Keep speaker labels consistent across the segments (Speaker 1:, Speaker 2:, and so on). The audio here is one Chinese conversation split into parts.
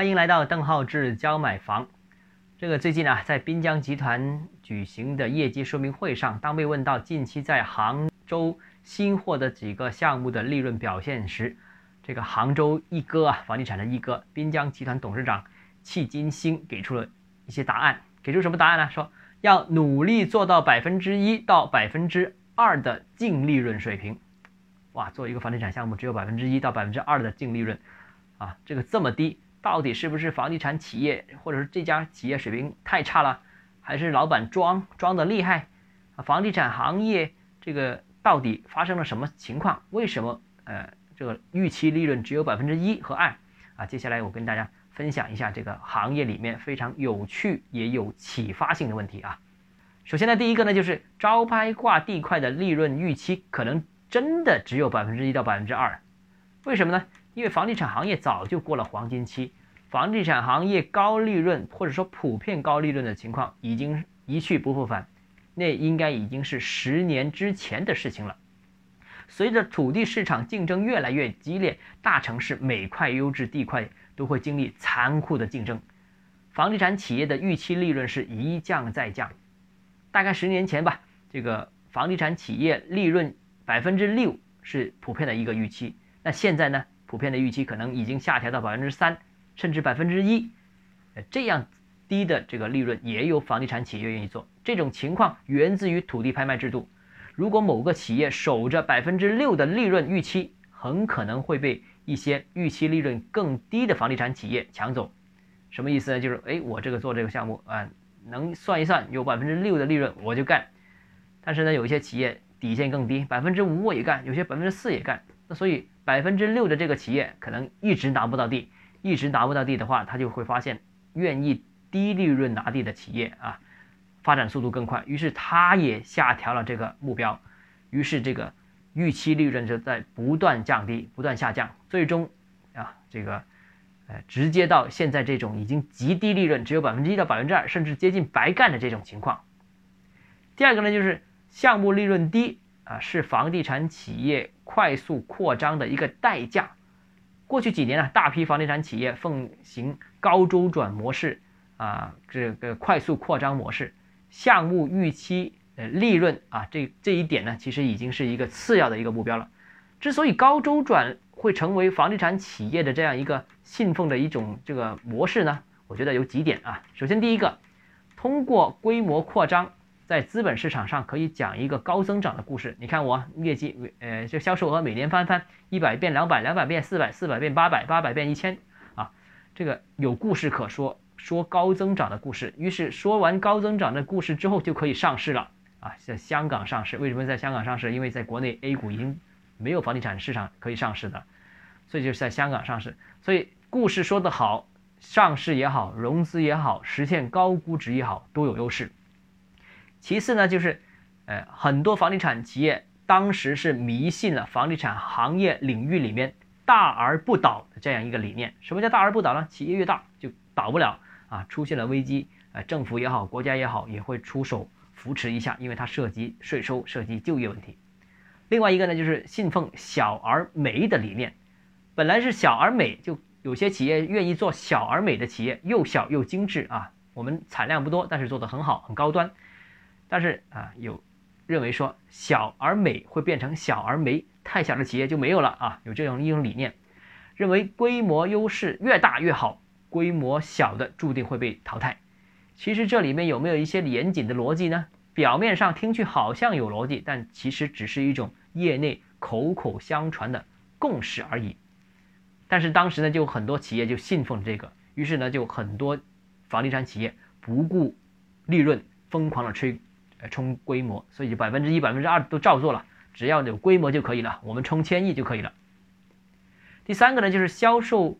Speaker 1: 欢迎来到邓浩志教买房。这个最近啊，在滨江集团举行的业绩说明会上，当被问到近期在杭州新获的几个项目的利润表现时，这个杭州一哥啊，房地产的一哥，滨江集团董事长戚金星给出了一些答案。给出什么答案呢？说要努力做到百分之一到百分之二的净利润水平。哇，做一个房地产项目只有百分之一到百分之二的净利润，啊，这个这么低，到底是不是房地产企业或者是这家企业水平太差了，还是老板装装的厉害？啊，房地产行业这个到底发生了什么情况？为什么呃这个预期利润只有百分之一和二？啊，接下来我跟大家分享一下这个行业里面非常有趣也有启发性的问题啊。首先呢，第一个呢就是招拍挂地块的利润预期可能。真的只有百分之一到百分之二，为什么呢？因为房地产行业早就过了黄金期，房地产行业高利润或者说普遍高利润的情况已经一去不复返，那应该已经是十年之前的事情了。随着土地市场竞争越来越激烈，大城市每块优质地块都会经历残酷的竞争，房地产企业的预期利润是一降再降。大概十年前吧，这个房地产企业利润。百分之六是普遍的一个预期，那现在呢？普遍的预期可能已经下调到百分之三，甚至百分之一，呃，这样低的这个利润也有房地产企业愿意做。这种情况源自于土地拍卖制度。如果某个企业守着百分之六的利润预期，很可能会被一些预期利润更低的房地产企业抢走。什么意思呢？就是，哎，我这个做这个项目啊，能算一算有百分之六的利润我就干。但是呢，有一些企业。底线更低，百分之五我也干，有些百分之四也干。那所以百分之六的这个企业可能一直拿不到地，一直拿不到地的话，他就会发现愿意低利润拿地的企业啊，发展速度更快。于是他也下调了这个目标，于是这个预期利润就在不断降低，不断下降，最终啊这个呃直接到现在这种已经极低利润，只有百分之一到百分之二，甚至接近白干的这种情况。第二个呢就是。项目利润低啊，是房地产企业快速扩张的一个代价。过去几年呢，大批房地产企业奉行高周转模式啊，这个快速扩张模式，项目预期呃利润啊，这这一点呢，其实已经是一个次要的一个目标了。之所以高周转会成为房地产企业的这样一个信奉的一种这个模式呢，我觉得有几点啊。首先，第一个，通过规模扩张。在资本市场上可以讲一个高增长的故事。你看我业绩，呃，这销售额每年翻番，一百变两百，两百变四百，四百变八百，八百变一千，啊，这个有故事可说，说高增长的故事。于是说完高增长的故事之后，就可以上市了啊，在香港上市。为什么在香港上市？因为在国内 A 股已经没有房地产市场可以上市的，所以就是在香港上市。所以故事说得好，上市也好，融资也好，实现高估值也好，都有优势。其次呢，就是，呃，很多房地产企业当时是迷信了房地产行业领域里面大而不倒的这样一个理念。什么叫大而不倒呢？企业越大就倒不了啊，出现了危机，呃，政府也好，国家也好，也会出手扶持一下，因为它涉及税收，涉及就业问题。另外一个呢，就是信奉小而美的理念，本来是小而美，就有些企业愿意做小而美的企业，又小又精致啊。我们产量不多，但是做得很好，很高端。但是啊，有认为说小而美会变成小而没，太小的企业就没有了啊，有这样一种理念，认为规模优势越大越好，规模小的注定会被淘汰。其实这里面有没有一些严谨的逻辑呢？表面上听去好像有逻辑，但其实只是一种业内口口相传的共识而已。但是当时呢，就很多企业就信奉这个，于是呢，就很多房地产企业不顾利润，疯狂的吹。冲规模，所以就百分之一、百分之二都照做了，只要有规模就可以了，我们冲千亿就可以了。第三个呢，就是销售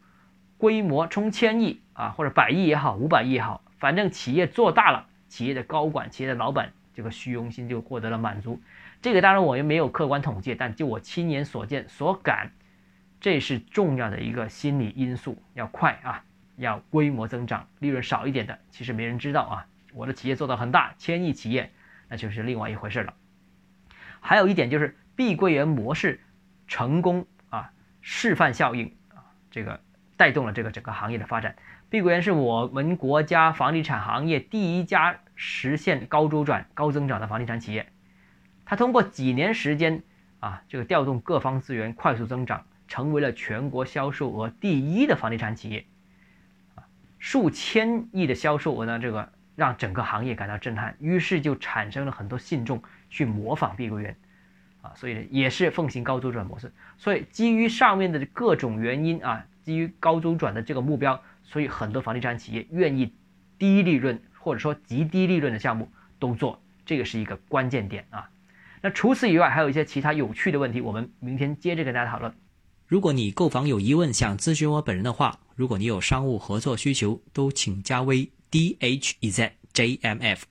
Speaker 1: 规模冲千亿啊，或者百亿也好，五百亿也好，反正企业做大了，企业的高管、企业的老板这个虚荣心就获得了满足。这个当然我也没有客观统计，但就我亲眼所见所感，这是重要的一个心理因素，要快啊，要规模增长，利润少一点的，其实没人知道啊，我的企业做到很大，千亿企业。那就是另外一回事了。还有一点就是碧桂园模式成功啊，示范效应啊，这个带动了这个整个行业的发展。碧桂园是我们国家房地产行业第一家实现高周转、高增长的房地产企业。它通过几年时间啊，这个调动各方资源，快速增长，成为了全国销售额第一的房地产企业。啊，数千亿的销售额呢，这个让整个行业感到震撼，于是就产生了很多信众去模仿碧桂园。啊，所以也是奉行高周转模式。所以基于上面的各种原因啊，基于高周转的这个目标。所以很多房地产企业愿意低利润或者说极低利润的项目都做，这个是一个关键点啊。那除此以外，还有一些其他有趣的问题，我们明天接着跟大家讨论。
Speaker 2: 如果你购房有疑问，想咨询我本人的话，如果你有商务合作需求，都请加微 d h e z j m f，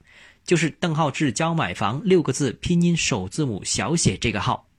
Speaker 2: 就是邓浩志教买房六个字拼音首字母小写这个号。